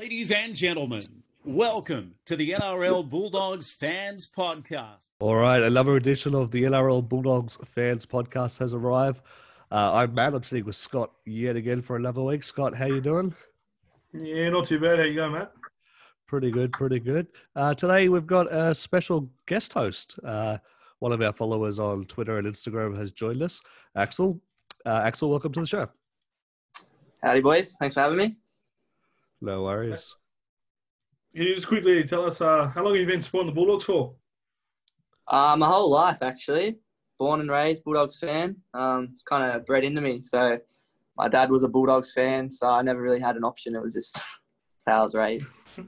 Ladies and gentlemen, welcome to the NRL Bulldogs Fans Podcast. All right, another edition of the NRL Bulldogs Fans Podcast has arrived. Uh, I'm Matt. I'm sitting with Scott yet again for another week. Scott, how you doing? Yeah, not too bad. How you going, Matt? Pretty good, pretty good. Uh, today we've got a special guest host. Uh, one of our followers on Twitter and Instagram has joined us. Axel, uh, Axel, welcome to the show. Howdy, boys. Thanks for having me. No worries. Can you just quickly tell us uh, how long have you been supporting the Bulldogs for? Uh, my whole life, actually. Born and raised Bulldogs fan. Um, it's kind of bred into me. So my dad was a Bulldogs fan, so I never really had an option. It was just how I was raised. you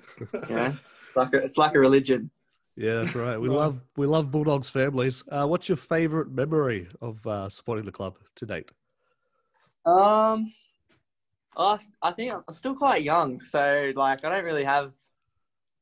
know, it's like a, it's like a religion. Yeah, that's right. We love we love Bulldogs families. Uh, what's your favourite memory of uh, supporting the club to date? Um, I, s- I think I'm still quite young, so like I don't really have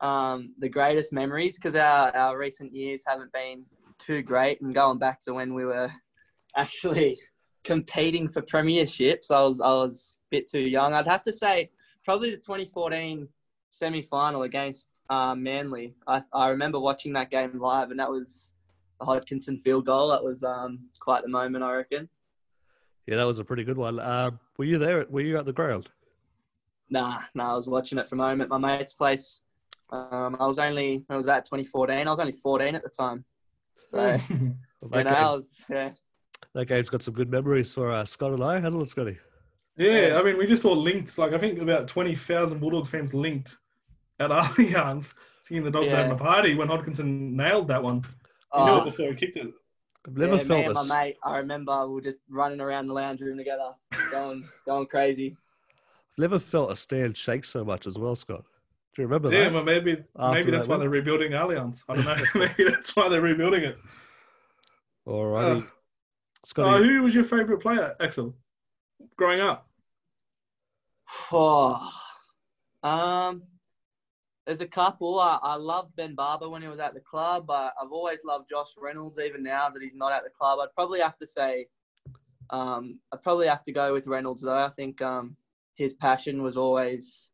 um, the greatest memories because our, our recent years haven't been too great. And going back to when we were actually competing for premierships, I was I was a bit too young. I'd have to say probably the 2014 semi final against um, Manly. I I remember watching that game live, and that was the Hodkinson field goal. That was um, quite the moment, I reckon. Yeah, that was a pretty good one. Uh, were you there? Were you at the ground? Nah, nah, I was watching it from home at my mate's place. Um, I was only, I was at 2014. I was only 14 at the time. So, Well, you that, know, I game, was, yeah. that game's got some good memories for uh, Scott and I, hasn't it, Scotty? yeah, I mean, we just all linked. Like, I think about 20,000 Bulldogs fans linked at Allianz, singing the Dogs Yeah. having a party when Hodkinson nailed that one. You knew Oh, it before he kicked it. I've never yeah, me felt and this. my mate, I remember we were just running around the lounge room together, going, going crazy. I've never felt a stand shake so much as well, Scott. Do you remember Yeah, that? Yeah, well, maybe After maybe that's that why win? they're rebuilding Allianz. I don't know. maybe that's why they're rebuilding it. Alrighty. Uh, Scotty, Uh, who was your favourite player, Axel, growing up? Oh, um, there's a couple. I, I loved Ben Barba when he was at the club, but I've always loved Josh Reynolds, even now that he's not at the club. I'd probably have to say, um, I'd probably have to go with Reynolds though. I think um, his passion was always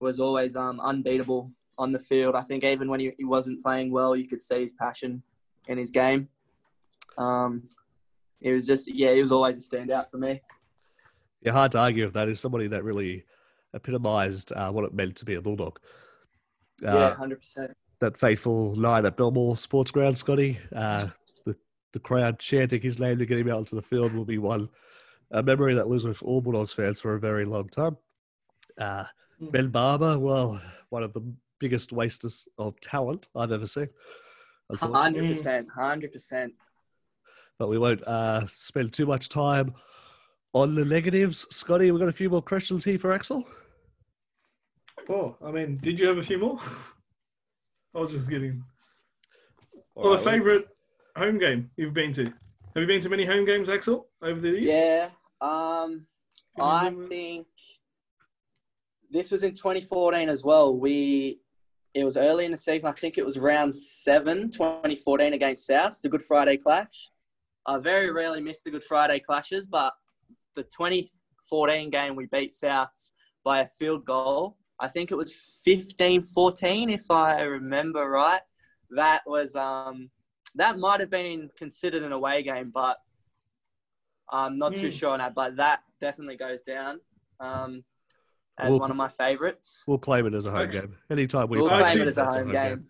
was always um, unbeatable on the field. I think even when he, he wasn't playing well, you could see his passion in his game. Um, it was just yeah, he was always a standout for me. yeah, hard to argue with that. He's somebody that really epitomised uh, what it meant to be a Bulldog. Uh, yeah, hundred percent. that faithful night at Belmore Sports Ground, Scotty. Uh, the the crowd chanting his name to get him out onto the field will be one a memory that lives with all Bulldogs fans for a very long time. Uh, Mm. ben Barba, well, one of the biggest wasters of talent I've ever seen. Hundred percent, hundred percent. But we won't uh, spend too much time on the negatives. Scotty, we've got a few more questions here for Axel. Oh, I mean, did you have a few more? I was just kidding. All Well, right, a favourite home game you've been to? Have you been to many home games, Axel, over the years? Yeah. Um, I think this was in 2014 as well. We it was early in the season. I think it was round seven, 2014 against South, the Good Friday clash. I very rarely miss the Good Friday clashes, but the 2014 game we beat Souths by a field goal. I think it was 15-14, if I remember right. That was um, that might have been considered an away game, but I'm not too Hmm. sure on that. But that definitely goes down um, as Well, one of my favourites. We'll claim it as a home Okay. game. Anytime we We'll play claim claim it it as a that's home game.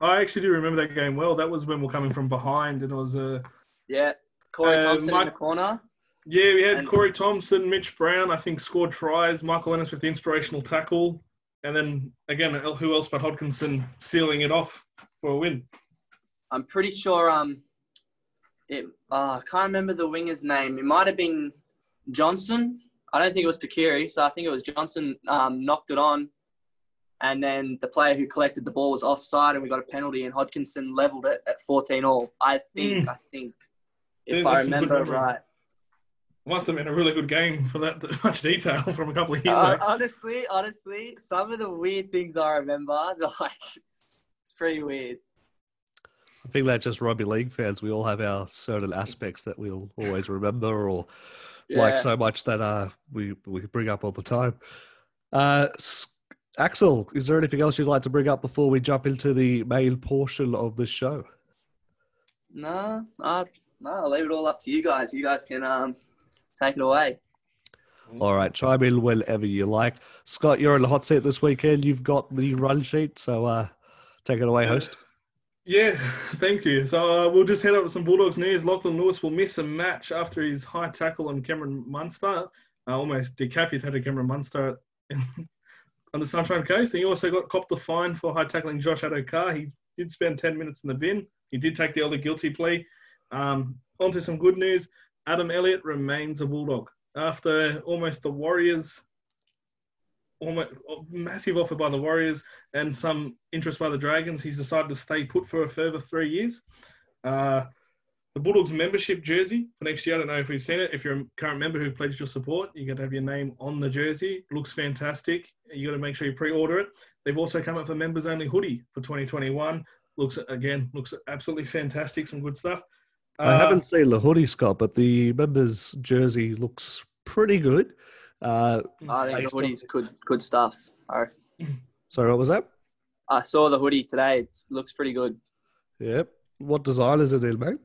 I actually do remember that game well. That was when we're coming from behind, and it was uh, Yeah, Corey Uh, Thompson Mike- in the corner. Yeah, we had And- Corey Thompson, Mitch Brown, I think scored tries. Michael Ennis with the inspirational tackle, and then again, who else but Hodkinson sealing it off for a win? I'm pretty sure. Um, it. Uh, I can't remember the winger's name. It might have been Johnson. I don't think it was Takiri, so I think it was Johnson. Um, knocked it on, and then the player who collected the ball was offside, and we got a penalty, and Hodkinson leveled it at 14 all. I think. I think. If Dude, I that's some good remember right. Must have been a really good game for that much detail from a couple of years Uh, back. honestly, honestly, some of the weird things I remember, they're like, it's, it's pretty weird. I think that's just rugby league fans. We all have our certain aspects that we'll always remember or like so much that uh, we we bring up all the time. Uh, Axel, is there anything else you'd like to bring up before we jump into the main portion of the show? No, no, no. I'll leave it all up to you guys. You guys can um take it away. All right, chime in whenever you like. Scott, you're in the hot seat this weekend. You've got the run sheet, so uh, take it away, host. Yeah, thank you. So uh, we'll just head up to some Bulldogs news. Lachlan Lewis will miss a match after his high tackle on Cameron Munster. Uh, almost decapitated Cameron Munster on the Sunshine Coast. And he also got copped a fine for high tackling Josh Addo-Carr. He did spend 10 minutes in the bin. He did take the early guilty plea. Um, on to some good news. Adam Elliott remains a Bulldog. After almost the Warriors, almost massive offer by the Warriors and some interest by the Dragons, he's decided to stay put for a further three years. Uh, the Bulldogs membership jersey for next year. I don't know if we've seen it. If you're a current member who've pledged your support, you're going to have your name on the jersey. looks fantastic. You got to make sure you pre-order it. They've also come up with a members only hoodie for 2021. Looks again looks absolutely fantastic. Some good stuff. I Uh, haven't seen the hoodie, Scott, but the members' jersey looks pretty good. Uh, I think Based the on- hoodie's good, good stuff. I, sorry, what was that? I saw the hoodie today. It looks pretty good. Yep. What design is it in, mate?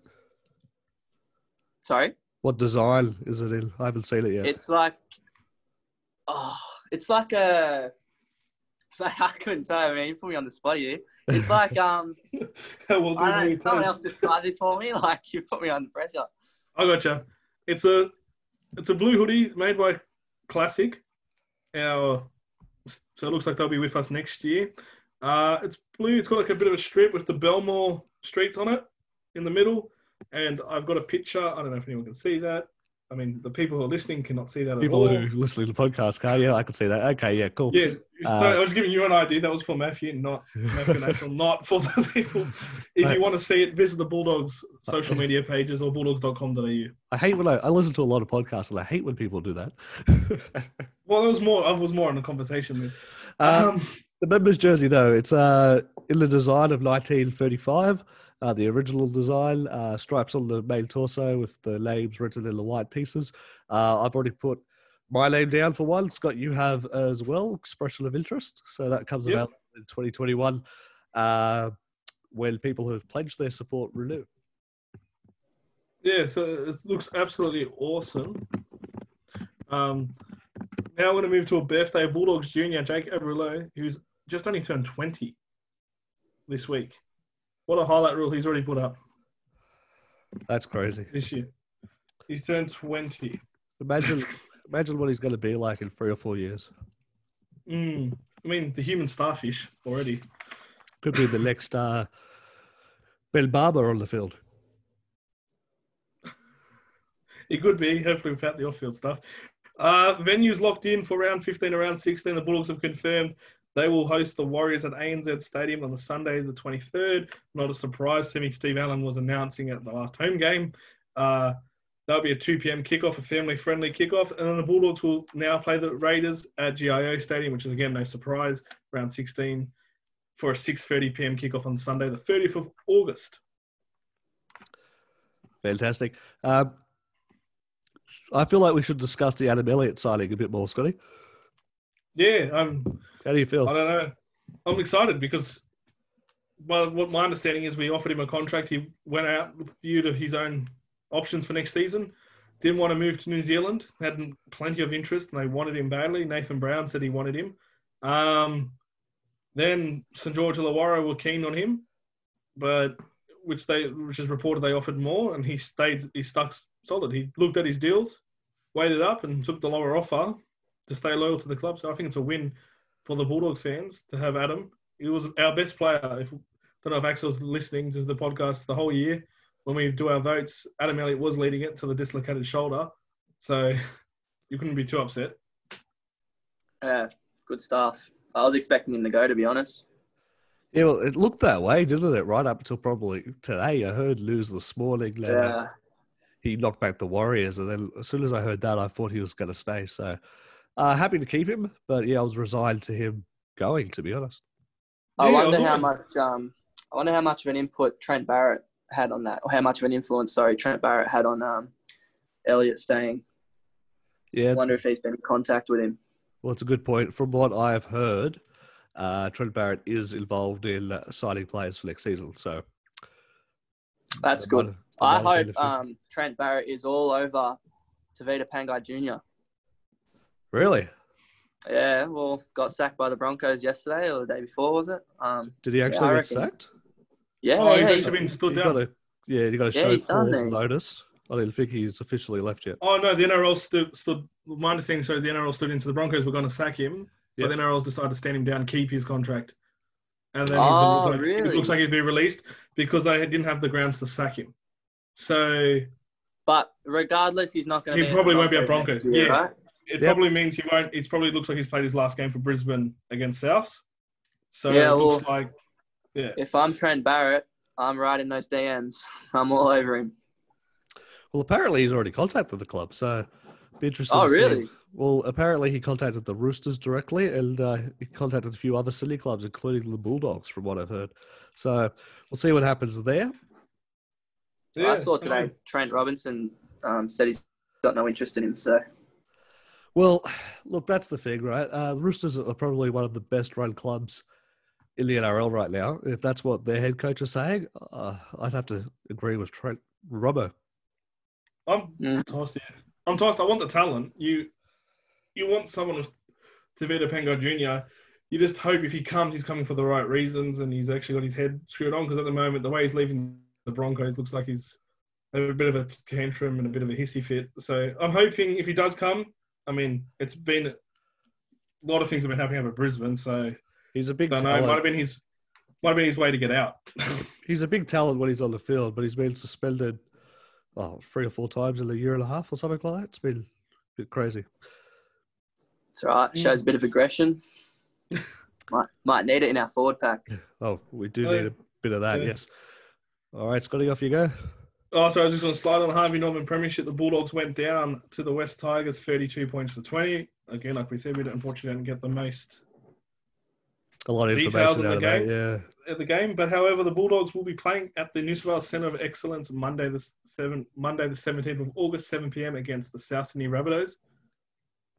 Sorry, What design is it in? I haven't seen it yet. it's like, oh, it's like a. I couldn't tell. I mean, you put me on the spot here. It's like um, we'll do I don't someone else describe this for me. Like you put me under pressure. I gotcha. It's a it's a blue hoodie made by Classic. Our so it looks like they'll be with us next year. Uh, it's blue. It's got like a bit of a strip with the Belmore streets on it in the middle, and I've got a picture. I don't know if anyone can see that. I mean, the people who are listening cannot see that People at all. People who listen to the podcast can, yeah, I can see that. Okay, yeah, cool. Yeah, so Uh, I was giving you an idea. That was for Matthew, not Matthew not for the people. If you want to see it, visit the Bulldogs social media pages or bulldogs.com.au. I hate when I, I listen to a lot of podcasts and I hate when people do that. Well, there was more. I was more in the conversation with. um, Um, the members' jersey, though, it's uh, in the design of 1935. Uh, the original design, uh, stripes on the main torso with the names written in the white pieces. Uh, I've already put my name down for one. Scott, you have as well, expression of interest. So that comes Yep. about in 2021 uh, when people who have pledged their support renew. yeah, so it looks absolutely awesome. Um, now we're going to move to a birthday Bulldogs junior, Jake Averillo, who's just only turned 20 this week. What a highlight rule he's already put up That's crazy. this year. He's turned 20. Imagine, imagine what he's going to be like in three or four years. Mm. I mean, the human starfish already. Could be the next uh, Ben Barba on the field. It could be, hopefully without the off-field stuff. Uh, venues locked in for round 15 and round 16. The Bulldogs have confirmed they will host the Warriors at ANZ Stadium on the Sunday, the 23rd. Not a surprise to me. Steve Allen was announcing at the last home game. Uh, that'll be a 2 p.m. kickoff, a family-friendly kickoff. And then the Bulldogs will now play the Raiders at GIO Stadium, which is, again, no surprise, round 16 for a 6.30 p.m. kickoff on Sunday, the 30th of August. Fantastic. Um, I feel like we should discuss the Adam Elliott signing a bit more, Scotty. Yeah, um, How do you feel? I don't know. I'm excited because, well, what my understanding is, we offered him a contract. He went out with view to his own options for next season. Didn't want to move to New Zealand. Had plenty of interest, and they wanted him badly. Nathan Brown said he wanted him. Um, then St George Illawarra were keen on him, but which they which is reported they offered more, and he stayed. He stuck solid. He looked at his deals, waited up, and took the lower offer to stay loyal to the club. So I think it's a win for the Bulldogs fans to have Adam. He was our best player. If don't know if Axel's listening to the podcast the whole year when we do our votes. Adam Elliott was leading it to the dislocated shoulder, so you couldn't be too upset. Yeah, good stuff. I was expecting him to go, to be honest. Yeah, well, it looked that way, didn't it? Right up until probably today. I heard news this morning that uh, Yeah. he knocked back the Warriors, and then as soon as I heard that, I thought he was going to stay. So uh, happy to keep him, but yeah, I was resigned to him going. To be honest, I Yeah, wonder was how much um I wonder how much of an input Trent Barrett had on that, or how much of an influence, sorry, Trent Barrett had on um Elliott staying. yeah, I wonder if he's been in contact with him. well, it's a good point. From what I've heard, uh, Trent Barrett is involved in uh, signing players for next season. So That's good. might- I hope um, Trent Barrett is all over Tavita Pangai Jr. really? Yeah, well, got sacked by the Broncos yesterday or the day before, was it? Um, Did he actually I get reckon. sacked? yeah, Oh, yeah, he's he's- actually been stood He down. got a, yeah, you got to Yeah, show he's cause there. notice. I didn't think he's officially left yet. Oh no, the NRL stood. stood my understanding, so the NRL stood into the Broncos were going to sack him, Yeah. but the NRL's decided to stand him down, keep his contract, and then Oh, he's been, really? it looks like he'd be released because they didn't have the grounds to sack him. So but regardless, he's not going to He be. in probably won't be at Broncos Broncos, year, yeah. right? It Yep. probably means he won't. It probably looks like he's played his last game for Brisbane against South. So Yeah, it looks well- like yeah. If I'm Trent Barrett, I'm writing those DMs. I'm all over him. Well, apparently he's already contacted the club, so be interesting. Oh, to see. really? Well, apparently he contacted the Roosters directly, and uh, he contacted a few other city clubs, including the Bulldogs, from what I've heard. So we'll see what happens there. yeah. I saw today mean, Trent Robinson um, said he's got no interest in him. So Well, look, that's the thing, right? Uh, Roosters are probably one of the best run clubs in the NRL right now. If that's what their head coach is saying, uh, I'd have to agree with Trent Robbo. I'm Mm. tossed. Yeah. I'm tossed. I want the talent. You you want someone with Tavita Pangai Jr. You just hope if he comes, he's coming for the right reasons and he's actually got his head screwed on. Because at the moment, the way he's leaving the Broncos looks like he's a bit of a tantrum and a bit of a hissy fit. So I'm hoping if he does come, I mean, it's been a lot of things have been happening over at Brisbane. So He's a big don't know. It might have been his might have been his way to get out. He's a big talent when he's on the field, but he's been suspended oh, three or four times in a year and a half or something like that. It's been a bit crazy. it's all right. Shows a bit of aggression. might might need it in our forward pack. Oh, we do Oh, need a bit of that, yeah. yes. All right, Scotty, off you go. Oh, so I was just going to slide on Harvey Norman Premiership. The Bulldogs went down to the West Tigers, 32 points to 20. Again, like we said, we didn't, unfortunately didn't get the most A lot of Details out the of that, yeah. at the game. But however, the Bulldogs will be playing at the New South Wales Centre of Excellence Monday the seven Monday the 17th of August, 7 p.m. against the South Sydney Rabbitohs.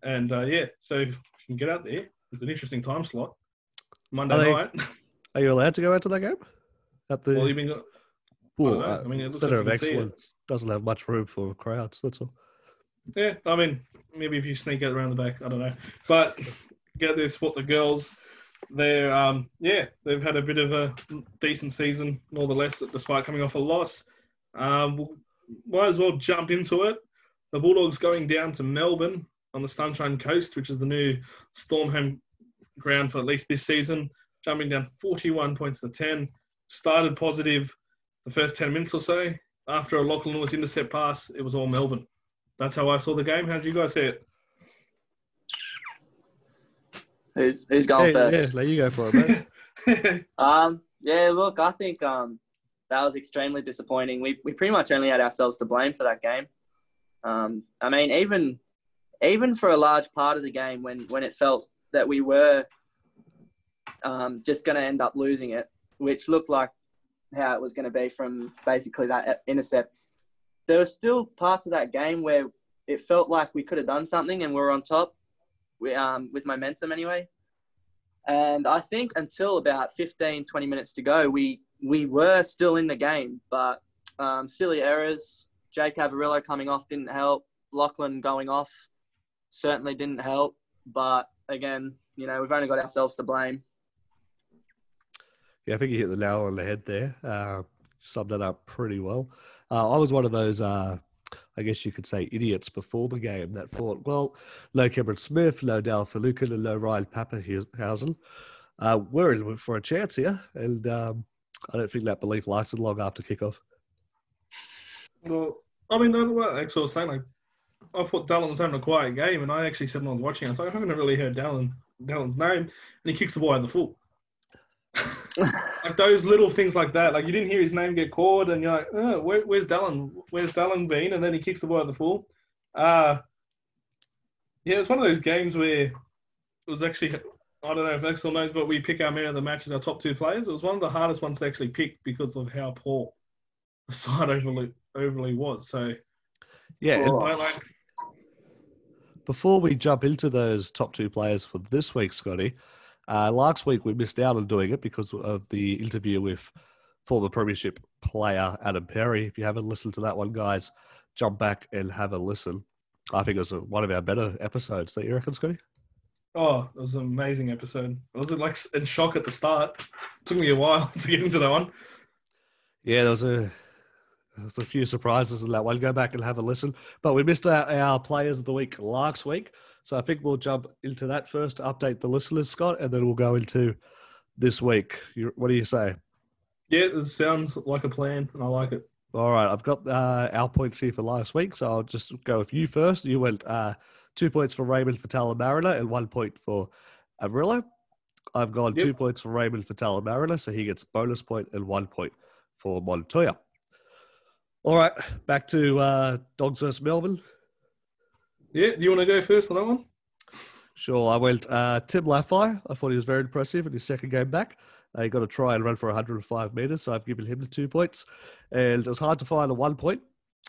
And uh, yeah, so if you can get out there, it's an interesting time slot. Monday Are they- night. Are you allowed to go out to that game? At the well, you've been Well, know. uh, I mean, it looks Centre like of. Excellence doesn't have much room for crowds. That's all. Yeah, I mean, maybe if you sneak it around the back, I don't know. But get this, what the girls, they're um, yeah, they've had a bit of a decent season, nonetheless, despite coming off a loss. Um, we'll- might as well jump into it. The Bulldogs going down to Melbourne on the Sunshine Coast, which is the new Storm home ground for at least this season, jumping down 41 points to 10. Started positive the first 10 minutes or so. After a Lachlan Lewis intercept pass, it was all Melbourne. That's how I saw the game. How did you guys see it? Who's who's going Hey, first? yeah, let you go for it, mate. Um, yeah, look, I think um, that was extremely disappointing. We we pretty much only had ourselves to blame for that game. Um, I mean, even even for a large part of the game, when when it felt that we were um, just going to end up losing it, which looked like how it was going to be from basically that intercept. There were still parts of that game where it felt like we could have done something and we were on top, we, um, with momentum anyway. And I think until about 15, 20 minutes to go, we, we were still in the game. But um, silly errors, Jake Averillo coming off didn't help. Lachlan going off certainly didn't help. But again, you know, we've only got ourselves to blame. Yeah, I think you hit the nail on the head there. Uh, summed it up pretty well. Uh, I was one of those, uh, I guess you could say, idiots before the game that thought, well, no Cameron Smith, no Dale Finucane, and no Ryan Papenhuyzen. Uh, we're in for a chance here, and um, I don't think that belief lasted long after kickoff. well, I mean, no, what was saying, like, I thought Dallin was having a quiet game, and I actually said when I was watching, I was like, I haven't really heard Dallin, Dallin's name, and he kicks the ball out of the full. like those little things like that, like you didn't hear his name get called, and you're like, oh, where, where's Dallin? Where's Dallin been? And then he kicks the ball at the full. Uh, yeah, it's one of those games where it was actually, I don't know if Axel knows, but we pick our man of the match as our top two players. It was one of the hardest ones to actually pick because of how poor the side overly, overly was. So, Yeah, Oh. I like, before we jump into those top two players for this week, Scotty, Uh, last week we missed out on doing it because of the interview with former Premiership player Adam Perry. If you haven't listened to that one, guys, jump back and have a listen. I think it was one of our better episodes. Don't you reckon, Scotty? Oh, it was an amazing episode. I was like in shock at the start. took me a while to get into that one. Yeah, there was a there was a few surprises in that one. Go back and have a listen. But we missed our, our players of the week last week. So I think we'll jump into that first to update the listeners, Scott, and then we'll go into this week. What do you say? Yeah, it sounds like a plan, and I like it. All right, I've got uh, our points here for last week, so I'll just go with you first. You went uh, two points for Raymond Faitala-Mariner and one point for Averillo. I've gone Yep. two points for Raymond Faitala-Mariner, so he gets a bonus point and one point for Montoya. All right, back to uh, Dogs versus Melbourne. Yeah, do you want to go first on that one? Sure, I went uh, Tim Lafai. I thought he was very impressive in his second game back. Uh, he got a try and run for 105 metres, so I've given him the two points. And it was hard to find a one point,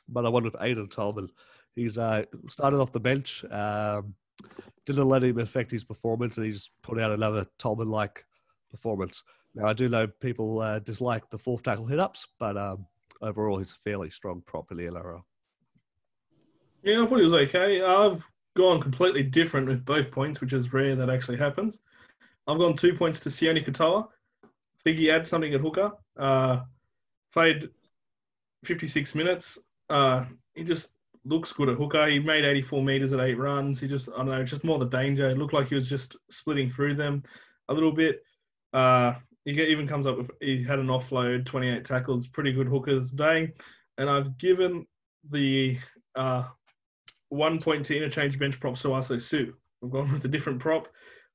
but I won with Aiden Tolman. He's uh, started off the bench, um, didn't let him affect his performance, and he just put out another Tolman like performance. Now, I do know people uh, dislike the fourth tackle hit ups, but um, overall, he's a fairly strong prop in the NRL. Yeah, I thought he was okay. I've gone completely different with both points, which is rare that actually happens. I've gone two points to Sione Katoa. I think he had something at hooker. Uh, played 56 minutes. Uh, he just looks good at hooker. He made 84 meters at eight runs. He just, I don't know, just more the danger. It looked like he was just splitting through them a little bit. Uh, he even comes up with, he had an offload, 28 tackles, pretty good hookers day. And I've given the uh, one point to interchange bench prop Sauaso Sue. I've gone with a different prop.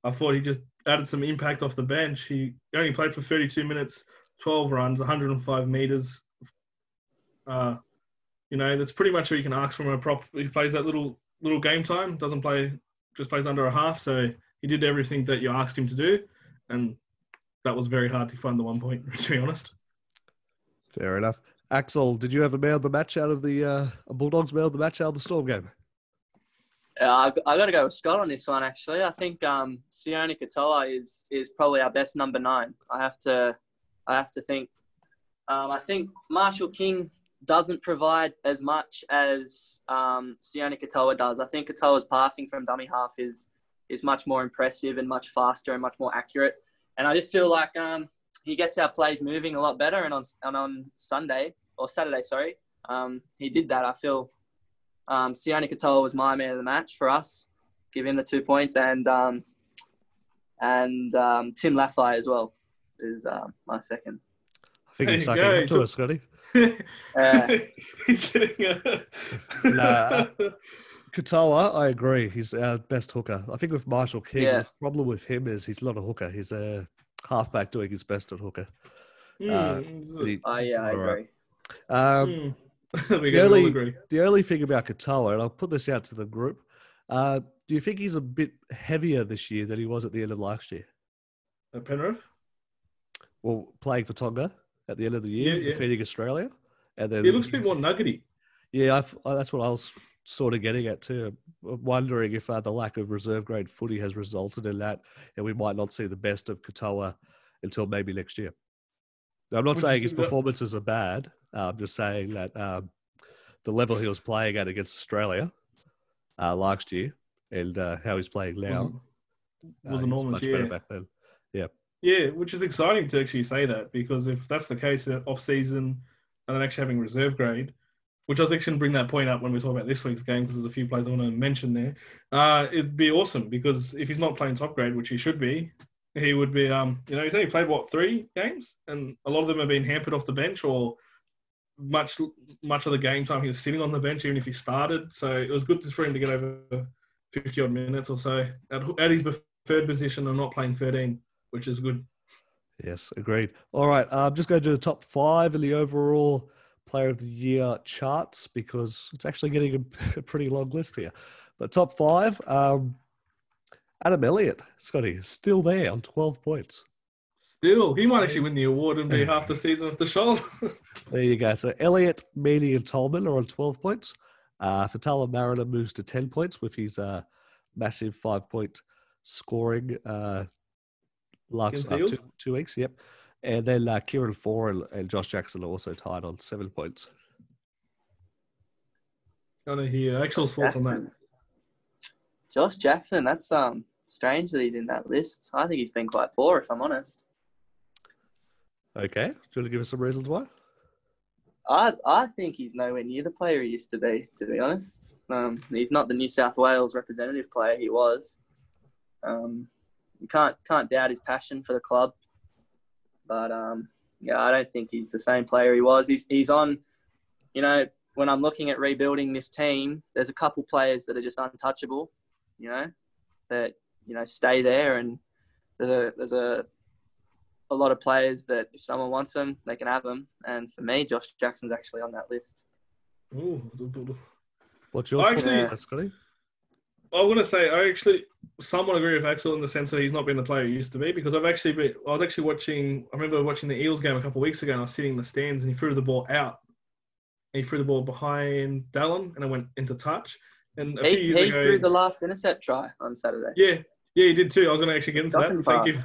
I thought he just added some impact off the bench. He only played for 32 minutes, 12 runs, 105 meters. Uh, you know, that's pretty much what you can ask from a prop. He plays that little little game time, doesn't play, just plays under a half. So he did everything that you asked him to do, and that was very hard to find the one point. To be honest. Fair enough. Axel, did you ever mail the match out of the uh, Bulldogs mailed the match out of the Storm game? Uh, I, I got to go with Scott on this one. Actually, I think um, Sione Katoa is is probably our best number nine. I have to, I have to think. Um, I think Marshall King doesn't provide as much as um, Sione Katoa does. I think Katoa's passing from dummy half is is much more impressive and much faster and much more accurate. And I just feel like um, he gets our plays moving a lot better. And on and on Sunday or Saturday, sorry, um, he did that. I feel um, Sione Katoa was my man of the match for us. Give him the two points, and um, and um, Tim Lafai as well is uh, my second. I think There you're sucking go, up to us, Scotty. Uh, He's getting a... Nah. Katoa, I agree. He's our best hooker. I think with Marshall King, Yeah. the problem with him is he's not a hooker. He's a halfback doing his best at hooker. Hmm, He- oh yeah, I All right. agree. um, hmm. the only- agree. the only thing about Katoa, and I'll put this out to the group, uh, do you think he's a bit heavier this year than he was at the end of last year? At Penrith? Well, playing for Tonga at the end of the year, Yeah, yeah. defeating Australia, and then He looks a bit more nuggety. Yeah, I, that's what I was sort of getting at too. I'm wondering if uh, the lack of reserve grade footy has resulted in that, and we might not see the best of Katoa until maybe next year. Now, I'm not Which saying his performances are bad. Uh, I'm just saying that um, the level he was playing at against Australia uh, last year and uh, how he's playing now Was, was uh, he enormous, much yeah. better back then. Yeah, Yeah, which is exciting to actually say that because if that's the case uh, off season and then actually having reserve grade, which I was actually going to bring that point up when we talk about this week's game because there's a few players I want to mention there. Uh, it'd be awesome because if he's not playing top grade, which he should be, he would be. Um, you know, he's only played what three games, and a lot of them have been hampered off the bench or much much of the game time he was sitting on the bench even if he started. So it was good for him to get over 50 odd minutes or so at, at his preferred position and not playing 13, which is good. Yes, agreed. All right, I'm just going to do the top five in the overall Player of the Year charts because it's actually getting a, a pretty long list here. But top five, um, Adam Elliott, Scotty, still there on 12 points. Still, he might actually win the award and be half the season of the show. There you go. So Elliott, Meaney, and Tolman are on 12 points. Uh, Faitala-Mariner moves to 10 points with his uh, massive five point scoring uh, last uh, two, two weeks. Yep. And then uh, Kieran Foran and, and Josh Jackson are also tied on seven points. I want to hear Axel's thoughts on that. Josh Jackson, that's um strange that he's in that list. I think he's been quite poor, if I'm honest. Okay. Do you want to give us some reasons why? I I think he's nowhere near the player he used to be. To be honest, um, he's not the New South Wales representative player he was. Um, you can't can't doubt his passion for the club, but um, yeah, I don't think he's the same player he was. He's he's on, you know, when I'm looking at rebuilding this team, there's a couple players that are just untouchable, you know, that you know stay there, and there's a there's a a lot of players that if someone wants them, they can have them. And for me, Josh Jackson's actually on that list. Ooh. What's your I thoughts actually, Scotty? I want to say I actually somewhat agree with Axel in the sense that he's not been the player he used to be because I've actually been I was actually watching I remember watching the Eels game a couple of weeks ago and I was sitting in the stands and he threw the ball out. And he threw the ball behind Dallin and it went into touch. And a few He, years he ago, threw the last intercept try on Saturday. yeah, yeah, he did too. I was going to actually get into Shocking that. Thank you.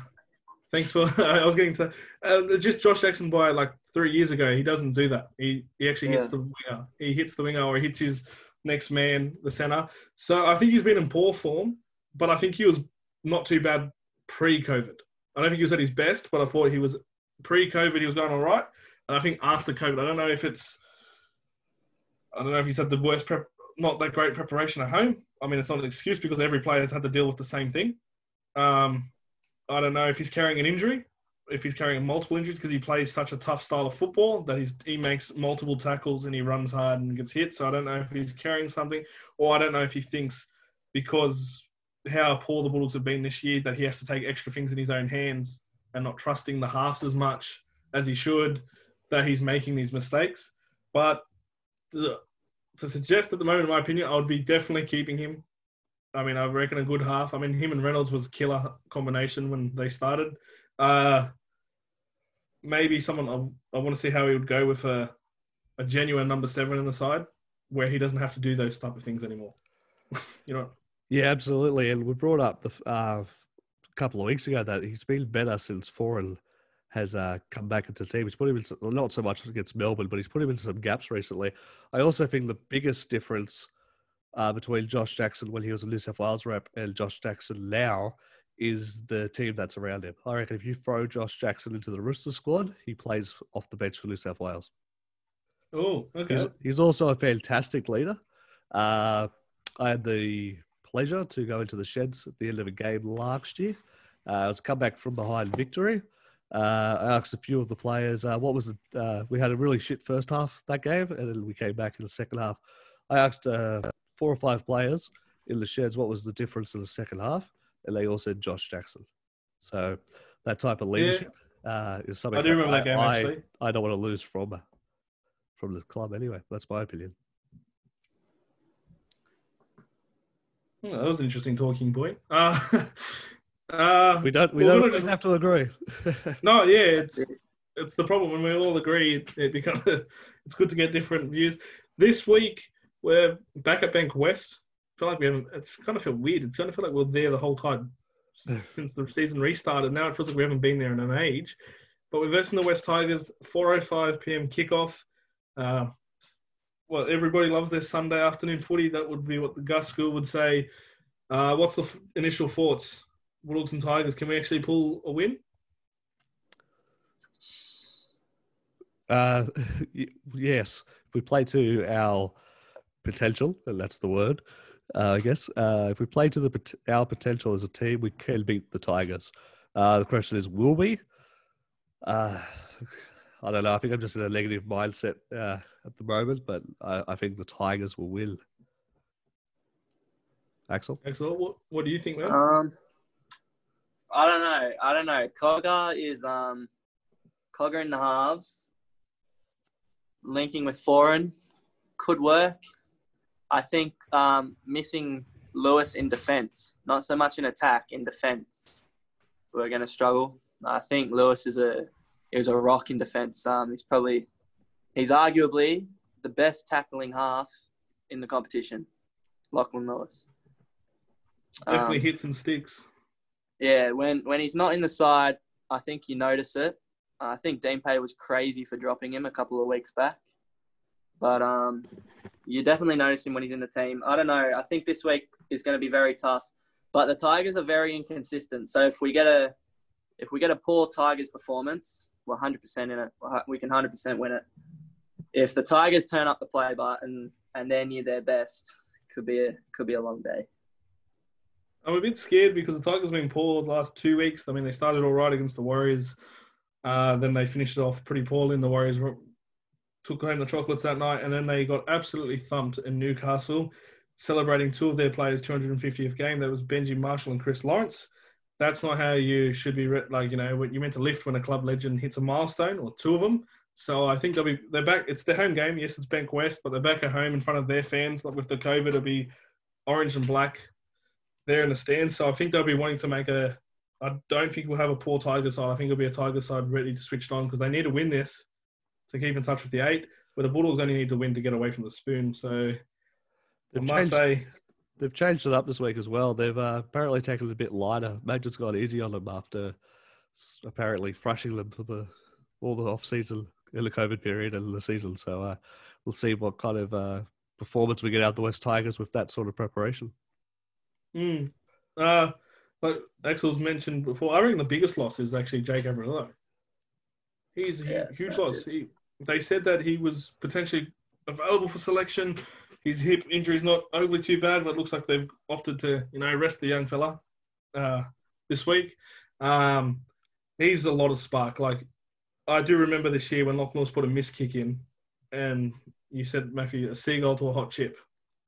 Thanks for. I was getting to uh, just Josh Jackson by like three years ago. He doesn't do that. He he actually hits the winger. He hits the winger or he hits his next man, the center. So I think he's been in poor form, but I think he was not too bad pre-COVID. I don't think he was at his best, but I thought he was pre-COVID. He was going all right, and I think after COVID, I don't know if it's. I don't know if he's had the worst prep, not that great preparation at home. I mean, it's not an excuse because every player has had to deal with the same thing. Um, I don't know if he's carrying an injury, if he's carrying multiple injuries because he plays such a tough style of football that he's, he makes multiple tackles and he runs hard and gets hit. So I don't know if he's carrying something, or I don't know if he thinks because how poor the Bulldogs have been this year that he has to take extra things in his own hands and not trusting the halves as much as he should that he's making these mistakes. But to suggest at the moment, in my opinion, I would be definitely keeping him. I mean, I reckon a good half. I mean, him and Reynolds was a killer combination when they started. Uh, maybe someone I, I want to see how he would go with a, a genuine number seven in the side, where he doesn't have to do those type of things anymore. you know, Yeah, absolutely. And we brought up the uh, a couple of weeks ago that he's been better since Foran has uh, come back into the team. He's put him in not so much against Melbourne, but he's put him in some gaps recently. I also think the biggest difference uh, between Josh Jackson when he was a New South Wales rep and Josh Jackson now is the team that's around him. I reckon if you throw Josh Jackson into the Rooster squad, he plays off the bench for New South Wales. oh, okay, He's, he's also a fantastic leader. Uh, I had the pleasure to go into the sheds at the end of a game last year. Uh, it was a comeback from behind victory. Uh, I asked a few of the players, uh, what was the, uh, we had a really shit first half that game, and then we came back in the second half. I asked uh, four or five players in the sheds what was the difference in the second half, and they all said Josh Jackson. So that type of leadership uh, is something I do remember that game I, actually. I don't want to lose from uh, from the club anyway. That's my opinion. Hmm, that was an interesting talking point. Uh, uh, We don't we Well, don't we're have to agree. No, yeah, it's it's the problem when we all agree. It, it becomes it's good to get different views. This week we're back at Bankwest. I feel like we haven't. It's kind of feel weird. It's kind of feel like we're there the whole time since the season restarted. Now it feels like we haven't been there in an age. But we're versing the West Tigers. 4:05 p.m. kickoff. Uh, well, everybody loves their Sunday afternoon footy. That would be what the Gus School would say. Uh, what's the f- initial thoughts? And Tigers. Can we actually pull a win? Uh, y- yes, we play to our potential, and that's the word, uh, I guess. Uh, if we play to the our potential as a team, we can beat the Tigers. Uh, the question is, will we? Uh, I don't know. I think I'm just in a negative mindset uh, at the moment, but I, I think the Tigers will win. Axel, Axel, what, what do you think, man? Um, I don't know. I don't know. Cogger is um, Cogger in the halves, linking with Foran could work. I think um, missing Lewis in defence, not so much in attack, in defence, we're going to struggle. I think Lewis is a is a rock in defence. Um, he's probably he's arguably the best tackling half in the competition. Lachlan Lewis. Definitely Um, hits and sticks. Yeah, when when he's not in the side, I think you notice it. I think Dean Pay was crazy for dropping him a couple of weeks back, but um, you definitely notice him when he's in the team. I don't know. I think this week is going to be very tough, but the Tigers are very inconsistent. So if we get a if we get a poor Tigers performance, we're 100% in it. We can 100% win it. If the Tigers turn up the play button and they're near their best, could be a could be a long day. I'm a bit scared because the Tigers have been poor the last two weeks. I mean, they started all right against the Warriors. Uh, then they finished it off pretty poorly, and the Warriors took home the chocolates that night. And then they got absolutely thumped in Newcastle, celebrating two of their players' 250th game. That was Benji Marshall and Chris Lawrence. That's not how you should be. Like you know, you meant to lift when a club legend hits a milestone, or two of them. So I think they'll be they're back. It's their home game. Yes, it's Bankwest, but they're back at home in front of their fans. Like with the COVID, it'll be orange and black there in the stands. So I think they'll be wanting to make a. I don't think we'll have a poor Tiger side. I think it'll be a Tiger side ready to switch on because they need to win this to keep in touch with the eight. But the Bulldogs only need to win to get away from the spoon. So They've I must changed, say, they've changed it up this week as well. They've uh, apparently taken it a bit lighter. Madge's gone easy on them after apparently thrashing them for the all the off season in the COVID period and the season. So uh, we'll see what kind of uh, performance we get out of the West Tigers with that sort of preparation. mm, uh, like Axel's mentioned before, I reckon the biggest loss is actually Jake Averillo. He's a Yeah, huge massive. loss. He, they said that he was potentially available for selection. His hip injury is not overly too bad, but it looks like they've opted to, you know, rest the young fella uh, this week. Um, he's a lot of spark. Like I do remember this year when Loch Norris put a miss kick in, and you said Matthew a seagull to a hot chip.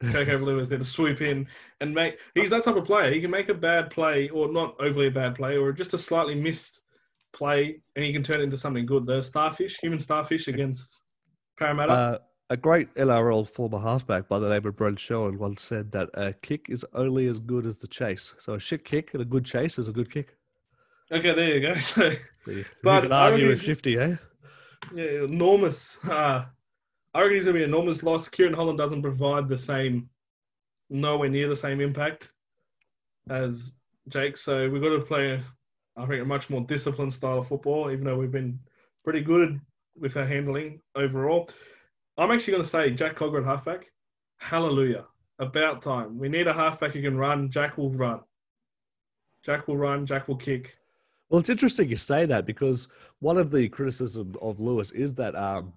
Jake Averillo is there to swoop in and make. He's that type of player. He can make a bad play, or not overly a bad play, or just a slightly missed play, and he can turn it into something good. The starfish, human starfish against Parramatta. Uh, a great LRL former halfback by the name of Brent Sherwin once said that a kick is only as good as the chase. So a shit kick and a good chase is a good kick. okay, there you go. So You But can I argue with 50, eh? yeah, enormous. Uh, I reckon he's going to be an enormous loss. Kerrod Holland doesn't provide the same, nowhere near the same impact as Jake. So we've got to play, I think, a much more disciplined style of football, even though we've been pretty good with our handling overall. I'm actually going to say Jack Cogger at halfback. Hallelujah. About time. We need a halfback who can run. Jack will run. Jack will run. Jack will kick. Well, it's interesting you say that because one of the criticism of Lewis is that um,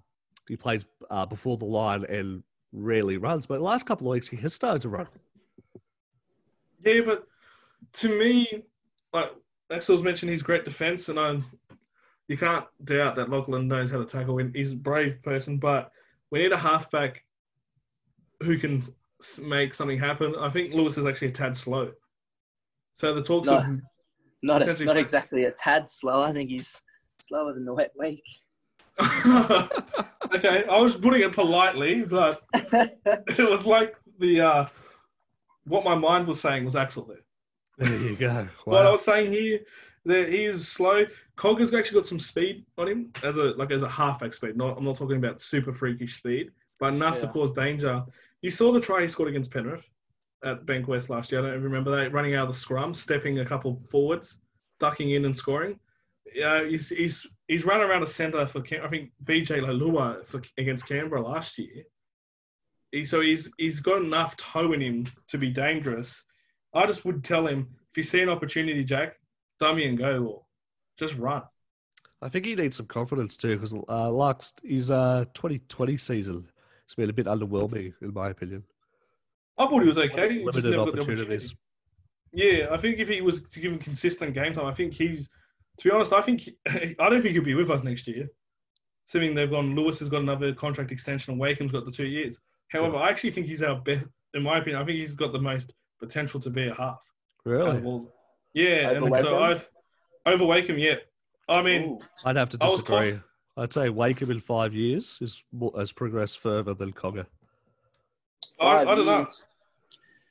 he plays uh, before the line and rarely runs. But the last couple of weeks, he has started to run. Yeah, but to me, like Axel's mentioned, he's great defense, and I, you can't doubt that Lachlan knows how to tackle. And he's a brave person, but we need a halfback who can make something happen. I think Lewis is actually a tad slow. So the talks No. of Not Essentially- not exactly a tad slow. I think he's slower than the wet week. okay, I was putting it politely, but it was like the uh, what my mind was saying was Axel there. There you go. What I was saying here, that he is slow. Cogger's actually got some speed on him as a like as a halfback speed. Not I'm not talking about super freakish speed, but enough to cause danger. You saw the try he scored against Penrith at Bankwest last year. I don't remember that running out of the scrum, stepping a couple forwards, ducking in and scoring. Yeah, he's he's he's run around a centre for Cam- I think BJ Leilua for against Canberra last year. He, so he's he's got enough toe in him to be dangerous. I just would tell him if you see an opportunity, Jack, dummy and go, or just run. I think he needs some confidence too because uh, last his uh, 2020 season has been a bit underwhelming in my opinion. I thought he was okay. He Limited never got the opportunities. Yeah, I think if he was to give him consistent game time, I think he's. To be honest, I think he- I don't think he'll be with us next year. Assuming they've gone, Lewis has got another contract extension, and Wakeham's got the two years. However, I actually think he's our best. In my opinion, I think he's got the most potential to be a half. Really, of Yeah, Over and so Wakeham? I've over Wakeham. Yeah, I mean, Ooh. I'd have to disagree. I'd say Wakeham in five years is more, has progressed further than Cogger. I- I don't know.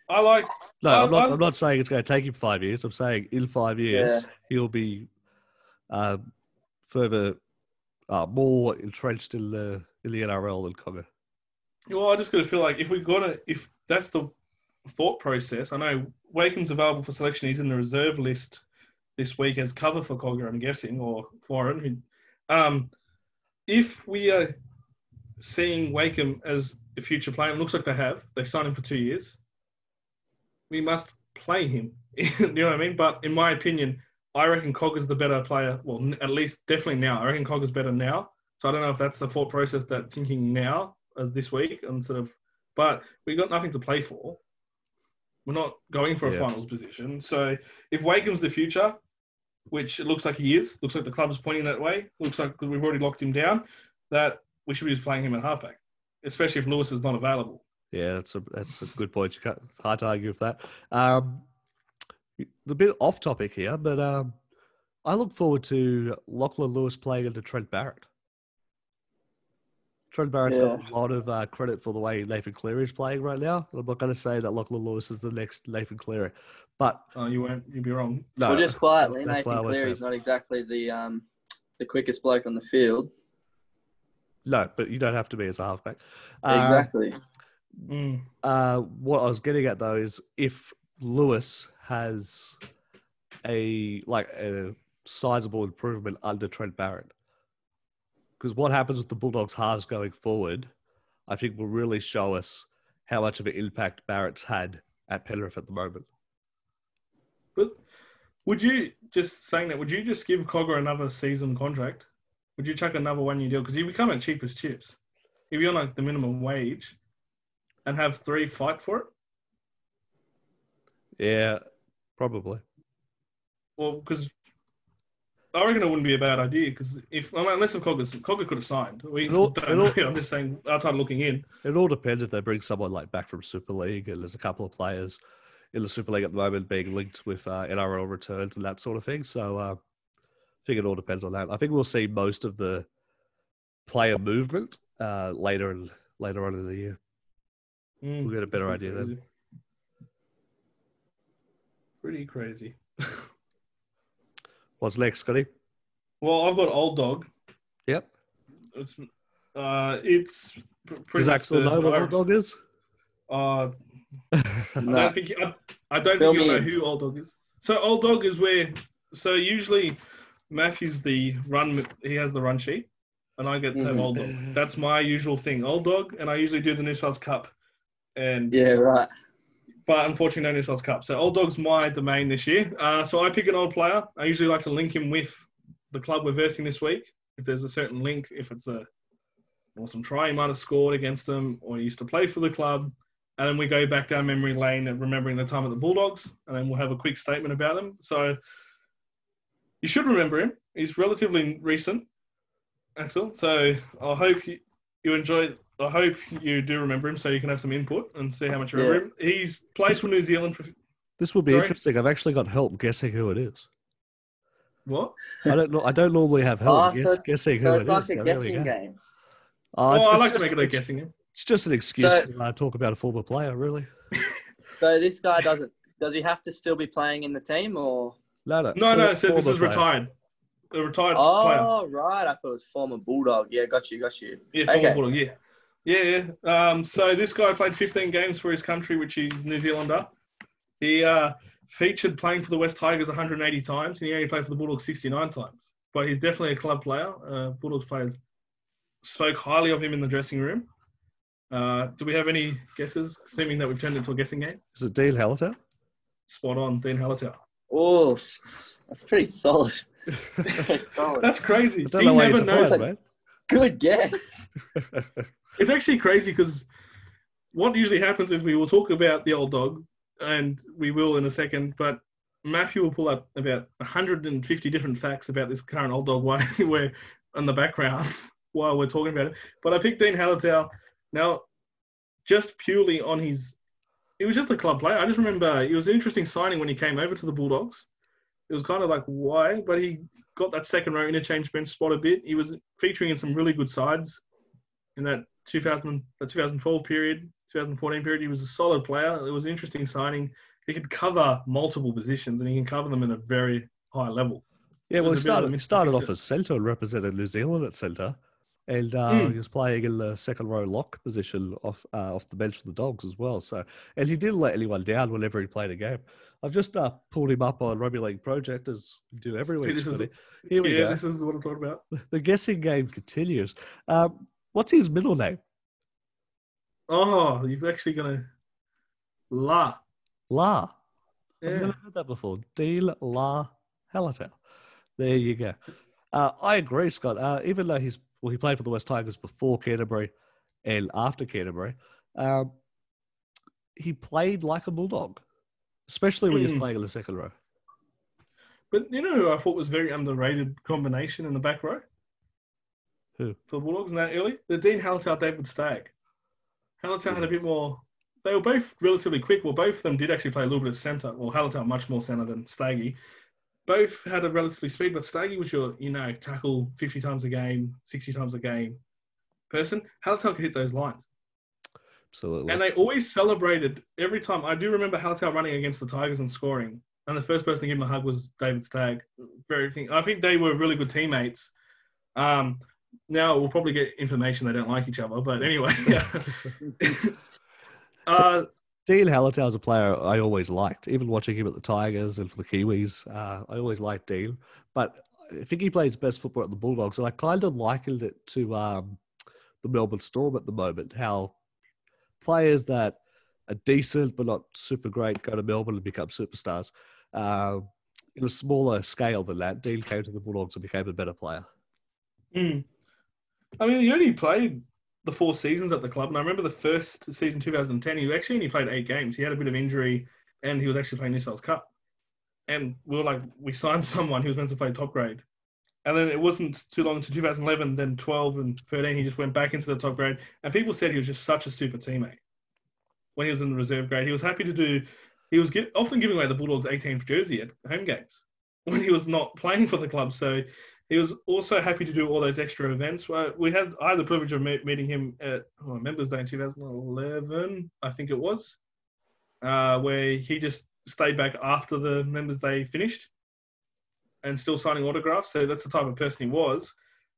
I like. No, I- I'm not. I- I'm not saying it's going to take him five years. I'm saying in five years Yeah. he'll be um, further, uh, more entrenched in the in the NRL than Cogger. Well, I just got to feel like if we're gonna, if that's the thought process, I know Wakeham's available for selection. He's in the reserve list this week as cover for Cogger, I'm guessing, or Foran. Um, if we are seeing Wakeham as a future player, it looks like they have, they've signed him for two years, we must play him. you know what I mean? But in my opinion, I reckon Cogger's the better player. Well, at least definitely now. I reckon Cogger's better now. So I don't know if that's the thought process that thinking now as this week instead of. But we've got nothing to play for. We're not going for a Yeah. finals position. So if Wakeham's the future, which it looks like he is, looks like the club's pointing that way. Looks like we've already locked him down. That we should be just playing him at halfback, especially if Lewis is not available. Yeah, that's a that's a good point. You can't, it's hard to argue with that. Um, a bit off topic here, but um, I look forward to Lachlan Lewis playing into Trent Barrett. Trent Barrett's got a lot of uh, credit for the way Nathan Cleary is playing right now. I'm not going to say that Lachlan Lewis is the next Nathan Cleary, but Oh, you won't. You'd be wrong. no, well, just quietly, that's Nathan would say- Cleary's not exactly the um, the quickest bloke on the field. no, but you don't have to be as a halfback. Uh, exactly. Mm. Uh, what I was getting at though is if Lewis has a like a sizable improvement under Trent Barrett, because what happens with the Bulldogs halves going forward, I think will really show us how much of an impact Barrett's had at Penrith at the moment. But would you just saying that? Would you just give Cogger another season contract? Would you chuck another one-year deal because he become at cheap as chips? If you're like the minimum wage, and have three fight for it. Yeah, probably. Well, because I reckon it wouldn't be a bad idea because if I mean, unless of Cogger's Cogger could have signed. We all- don't all- know. I'm just saying outside looking in. It all depends if they bring someone like back from Super League, and there's a couple of players in the Super League at the moment being linked with uh, NRL returns and that sort of thing. So uh, I think it all depends on that. I think we'll see most of the player movement uh, later and later on in the year. Mm, We'll get a better idea then. Pretty crazy. What's next, Scotty? Well, I've got old dog. Yep. It's uh, it's pr- pretty Does Axel know what I- Old Dog is? Uh, I don't think I, I don't Fill think you'll know who Old Dog is. So Old Dog is where so usually Matthew's the run he has the run sheet and I get to have Mhm. Old Dog. That's my usual thing. Old Dog and I usually do the New South Cup and Yeah, right. But unfortunately no New South Cup. So Old Dog's my domain this year. Uh, so I pick an old player. I usually like to link him with the club we're versing this week. If there's a certain link, if it's a awesome try he might have scored against them or he used to play for the club. And then we go back down memory lane remembering the time at the Bulldogs, and then we'll have a quick statement about him. So you should remember him. He's relatively recent, Axel. So I hope you, you enjoy. I hope you do remember him, so you can have some input and see how much you remember him. He's played for New Zealand for This will be Sorry? interesting. I've actually got help guessing who it is. what? I don't know. I don't normally have help Oh, guess, so it's, guessing so who it's it like is. a so guessing game. Oh, Oh, it's- I it's like to make it a guessing game. It's just an excuse So- to uh, talk about a former player, really. So this guy doesn't. Does he have to still be playing in the team or? No, no, No, no. So this is player. retired. A retired player. Oh, right. I thought it was former Bulldog. Yeah, got you, got you. Yeah, former Okay. Bulldog, yeah. Yeah, yeah. Um, so this guy played 15 games for his country, which he's New Zealander. He uh, featured playing for the West Tigers 180 times, and he only played for the Bulldogs 69 times. But he's definitely a club player. Uh, Bulldogs players spoke highly of him in the dressing room. Uh, do we have any guesses, assuming that we've turned it into a guessing game? Is it Dene Halatau? Spot on, Dene Halatau. Oh, that's pretty solid. solid. That's crazy. I don't He know why you're never knows. surprised, mate. Good guess. It's actually crazy because what usually happens is we will talk about the old dog, and we will in a second, but Matthew will pull up about 150 different facts about this current old dog while we're in the background while we're talking about it. But I picked Dene Halatau now just purely on his. He was just a club player. I just remember it was an interesting signing when he came over to the Bulldogs. It was kind of like why, but he got that second row interchange bench spot a bit. He was featuring in some really good sides in that 2000, the 2012 period, 2014 period. He was a solid player. It was an interesting signing. He could cover multiple positions and he can cover them at a very high level. Yeah, well, he was a bit of a started, he started off as centre and represented New Zealand at centre. And uh, Mm. he was playing in the second row lock position off uh, off the bench for the Dogs as well. So, and he didn't let anyone down whenever he played a game. I've just uh, pulled him up on Rugby League Project as we do every week. is- Scotty. Here we yeah, go. this is what I'm talking about. The guessing game continues. Um, what's his middle name? Oh, you're actually gonna la. La. Yeah. I've never heard that before. Deal La Halatau. There you go. Uh, I agree, Scott. Uh, even though he's well, he played for the West Tigers before Canterbury and after Canterbury. Um, he played like a bulldog, especially when he was Mm. playing in the second row. But you know who I thought was very underrated combination in the back row? Who? For the Bulldogs in that early? The Dene Halatau, David Stagg. Halatau had a bit more. They were both relatively quick. Well, both of them did actually play a little bit of centre. Well, Halatau much more centre than Staggy. Both had a relatively speed, but Staggy was your, you know, tackle 50 times a game, 60 times a game person. Halatau could hit those lines. Absolutely. And they always celebrated every time. I do remember Halatau running against the Tigers and scoring. And the first person to give him a hug was David Stagg. Very thing. I think they were really good teammates. Um, now we'll probably get information they don't like each other, but anyway. uh, Dene Halatau is a player I always liked, even watching him at the Tigers and for the Kiwis. Uh, I always liked Dean, but I think he plays best football at the Bulldogs, and I kind of likened it to um, the Melbourne Storm at the moment. How players that are decent but not super great go to Melbourne and become superstars. Uh, in a smaller scale than that, Dean came to the Bulldogs and became a better player. mm. I mean, he only played the four seasons at the club. And I remember the first season, 2010, he actually only played eight games. He had a bit of injury and he was actually playing New South Cup. And we were like, we signed someone who was meant to play top grade. And then it wasn't too long to 2011, then 12 and 13, he just went back into the top grade. And people said he was just such a super teammate when he was in the reserve grade. He was happy to do, he was gi- often giving away the Bulldogs 18th jersey at home games when he was not playing for the club. So he was also happy to do all those extra events. We had, I had the privilege of me- meeting him at oh, Members Day in 2011, I think it was, uh, where he just stayed back after the Members Day finished and still signing autographs. So that's the type of person he was.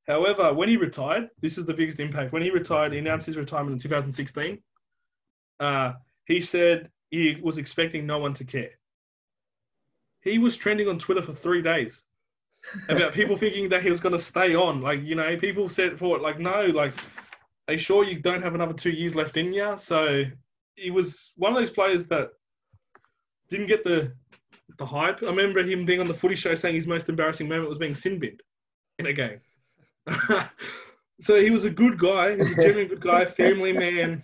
However, when he retired, this is the biggest impact. When he retired, he announced his retirement in 2016. Uh, he said he was expecting no one to care. He was trending on Twitter for three days about people thinking that he was going to stay on. Like, you know, people said for it, like, no, like, are you sure you don't have another two years left in you? So he was one of those players that didn't get the the hype. I remember him being on the footy show saying his most embarrassing moment was being sin binned in a game. so he was a good guy. He was a genuine good guy, family man.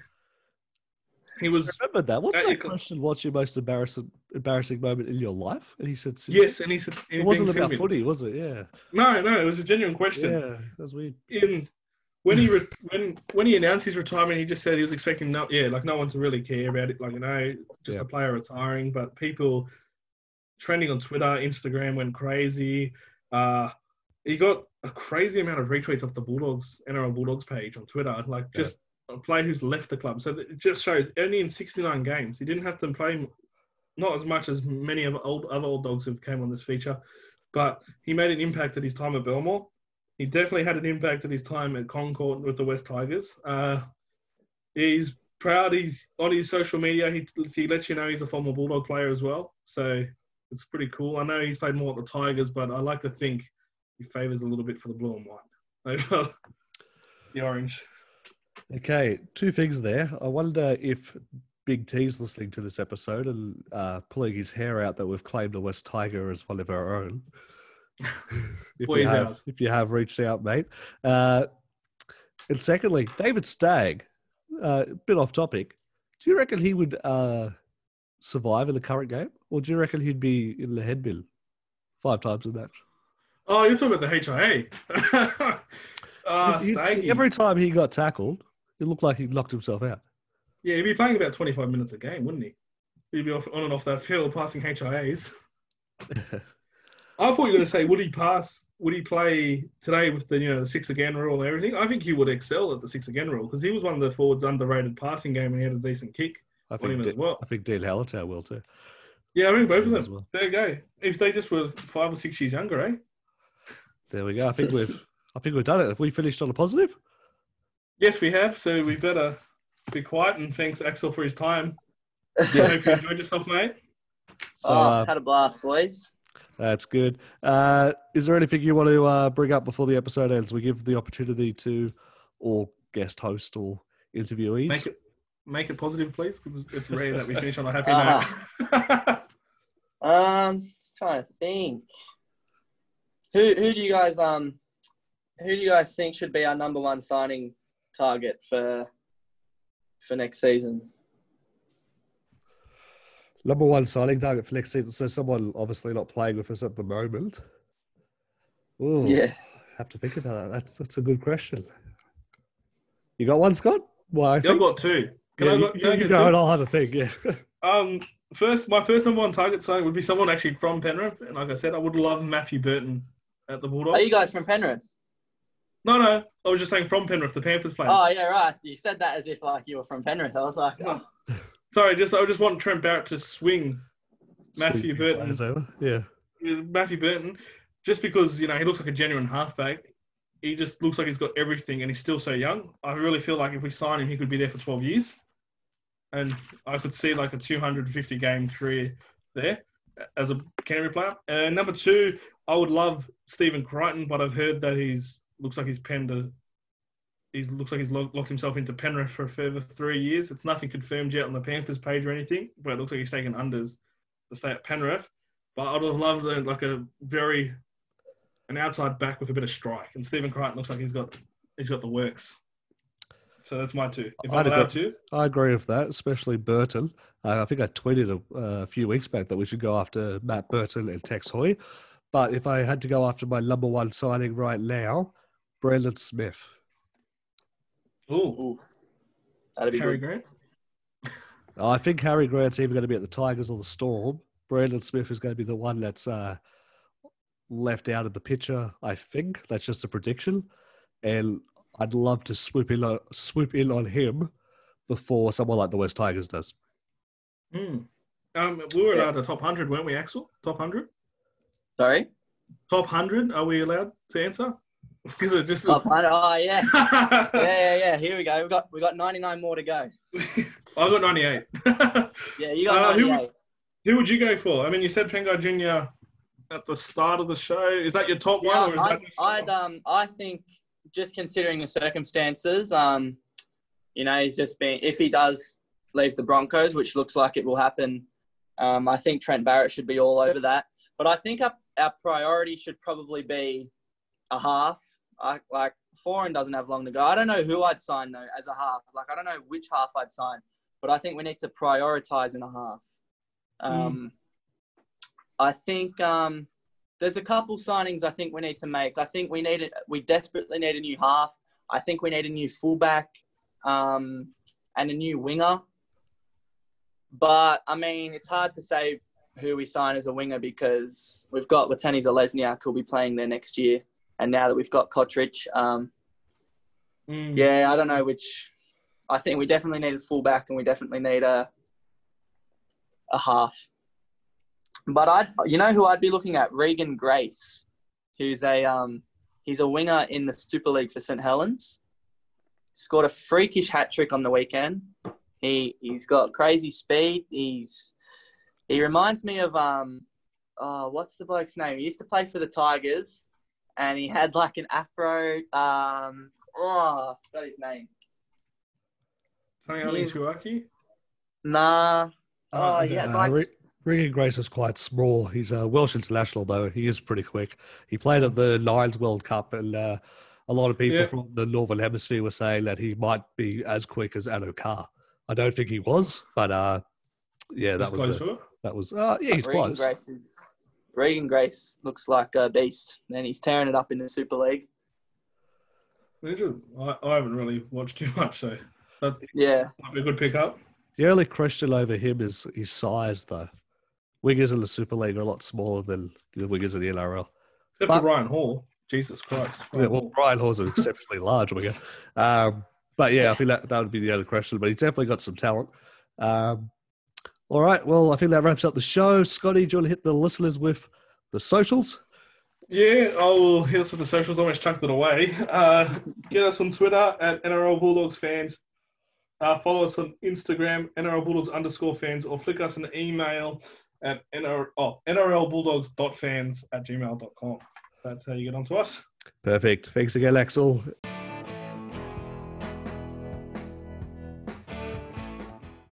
He was Remember that? Wasn't that question what's your most embarrassing embarrassing moment in your life? And he said, yes, and he said It wasn't about sin-binned. footy, was it? Yeah. No, no, it was a genuine question. Yeah, that's weird. in when he re- when when he announced his retirement, he just said he was expecting no, yeah, like no one to really care about it, like you know, just Yeah. a player retiring. But people trending on Twitter, Instagram went crazy. Uh, he got a crazy amount of retweets off the Bulldogs NRL Bulldogs page on Twitter, like just a player who's left the club. So it just shows only in 69 games he didn't have to play not as much as many of old other old dogs who came on this feature, but he made an impact at his time at Belmore. He definitely had an impact at his time at Concord with the West Tigers. Uh, he's proud. He's on his social media. He, he lets you know he's a former Bulldog player as well. So it's pretty cool. I know he's played more at the Tigers, but I like to think he favours a little bit for the blue and white over the orange. Okay, two things there. I wonder if Big T's listening to this episode and uh, pulling his hair out that we've claimed a West Tiger as one of our own. if, you have, if you have reached out, mate. Uh, and secondly, David Stagg, uh, a bit off topic. Do you reckon he would uh, survive in the current game? Or do you reckon he'd be in the head bill five times a match? Oh, you're talking about the HIA. uh, He- he- Staggy. every time he got tackled, it looked like he locked himself out. Yeah, he'd be playing about 25 minutes a game, wouldn't he? He'd be off, on and off that field passing HIAs. I thought you were going to say, would he pass? Would he play today with the you know the six again rule and everything? I think he would excel at the six again rule because he was one of the forwards underrated passing game and he had a decent kick I on him think, as well. I think Dene Halatau will too. Yeah, I mean both of them. well. There you go. If they just were five or six years younger, eh? There we go. I think we've I think we've done it. Have we finished on a positive? Yes, we have. So we better be quiet and thanks Axel for his time. I Yeah. hope you enjoyed yourself, mate. So oh, uh, had a blast, boys. that's good. Uh, is there anything you want to uh, bring up before the episode ends? We give the opportunity to all guest host or interviewees. Make it make it positive, please, because it's rare that we finish on a happy Uh-huh. note. Um, just trying to think. Who who do you guys um who do you guys think should be our number one signing target for for next season? Number one signing target for next season. So someone obviously not playing with us at the moment. Ooh, Yeah. have to think about that. That's that's a good question. You got one, Scott? Why? yeah, I've got two. Can yeah, I, you, go, can I you get go two? and I'll have a think. Yeah. Um, first, my first number one target signing would be someone actually from Penrith, and like I said, I would love Matthew Burton at the Bulldogs. Are you guys from Penrith? No, no, I was just saying from Penrith, the Panthers players. Oh yeah, right. You said that as if like you were from Penrith. I was like, No. oh, Sorry, just I just want Trent Barrett to swing Matthew Sweet Burton. over. Yeah. Matthew Burton, just because you know he looks like a genuine halfback. He just looks like he's got everything, and he's still so young. I really feel like if we sign him, he could be there for 12 years, and I could see like a 250 game career there as a Canterbury player. And number two, I would love Stephen Crichton, but I've heard that he's looks like he's penned a. He looks like he's lo- locked himself into Penrith for a further three years. It's nothing confirmed yet on the Panthers page or anything, but it looks like he's taken unders to stay at Penrith. But I'd have loved uh, like a very an outside back with a bit of strike, and Stephen Crichton looks like he's got he's got the works. So that's my two. If I'm I'd allowed agree. to, I agree with that, especially Burton. Uh, I think I tweeted a, a few weeks back that we should go after Matt Burton and Tex Hoy. But if I had to go after my number one signing right now, Brandon Smith. oh, oof. that'd be Harry good. Grant. I think Harry Grant's either going to be at the Tigers or the Storm. Brandon Smith is going to be the one that's uh, left out of the picture. I think that's just a prediction, and I'd love to swoop in on, swoop in on him before someone like the West Tigers does. Hmm. Um, we were Yeah. allowed the top hundred, weren't we, Axel? Top hundred. Sorry. Top hundred. Are we allowed to answer? Because it just. Oh. Oh, yeah. Yeah, yeah, yeah. Here we go. We got we got 99 more to go. I got ninety-eight. Yeah, you got Uh, who 98. Who would you go for? I mean, you said Pangai Junior at the start of the show. Is that your top Yeah, one, or is I'd, that? I'd um I think just considering the circumstances, um, you know, he's just been if he does leave the Broncos, which looks like it will happen, um, I think Trent Barrett should be all over that. But I think our, our priority should probably be a half. I, like Foran doesn't have long to go. I don't know who I'd sign though as a half. Like I don't know which half I'd sign, but I think we need to prioritize in a half. Um, I think um, there's a couple signings I think we need to make. I think we need it. We desperately need a new half. I think we need a new fullback um, and a new winger. But I mean, it's hard to say who we sign as a winger because we've got Watani Zalesniak who'll be playing there next year, and now that we've got Cotric, um, Mm. yeah, I don't know which. I think we definitely need a fullback and we definitely need a a half. But I, you know, who I'd be looking at Regan Grace, who's a um, he's a winger in the Super League for St Helens. Scored a freakish hat trick on the weekend. He he's got crazy speed. He's he reminds me of um, oh, what's the bloke's name? He used to play for the Tigers, and he had like an afro. Um, oh, I forgot his name. Tony He's- Chuaki. Nah. Oh, okay. yeah. Uh, like, Re- Regan Grace is quite small. He's a Welsh international, though. He is pretty quick. He played at the Nines World Cup, and uh, a lot of people Yeah. from the Northern Hemisphere were saying that he might be as quick as Addo-Carr. I don't think he was, but uh, yeah, that was the, to it. that was uh, yeah, he's Regan close. Grace is Regan Grace looks like a beast, and he's tearing it up in the Super League. Interesting. I, I haven't really watched too much, so that Yeah, might be a good pickup. The only question over him is his size, though. Wingers in the Super League are a lot smaller than the wingers in the NRL. Except But- for Ryan Hall. Jesus Christ. Yeah, well, Ryan Hall's an exceptionally large winger. Um, but yeah, I think that, that would be the only question. But he's definitely got some talent. Um, all right. Well, I think that wraps up the show. Scotty, do you want to hit the listeners with the socials? Yeah, I will hit us with the socials. I Almost chucked it away. Uh, get us on Twitter at NRL Bulldogs fans. Uh, follow us on Instagram, NRL Bulldogs underscore fans, or flick us an email at NR, oh, NRLBulldogs.fans at gmail.com. That's how you get onto us. Perfect. Thanks again, Axel.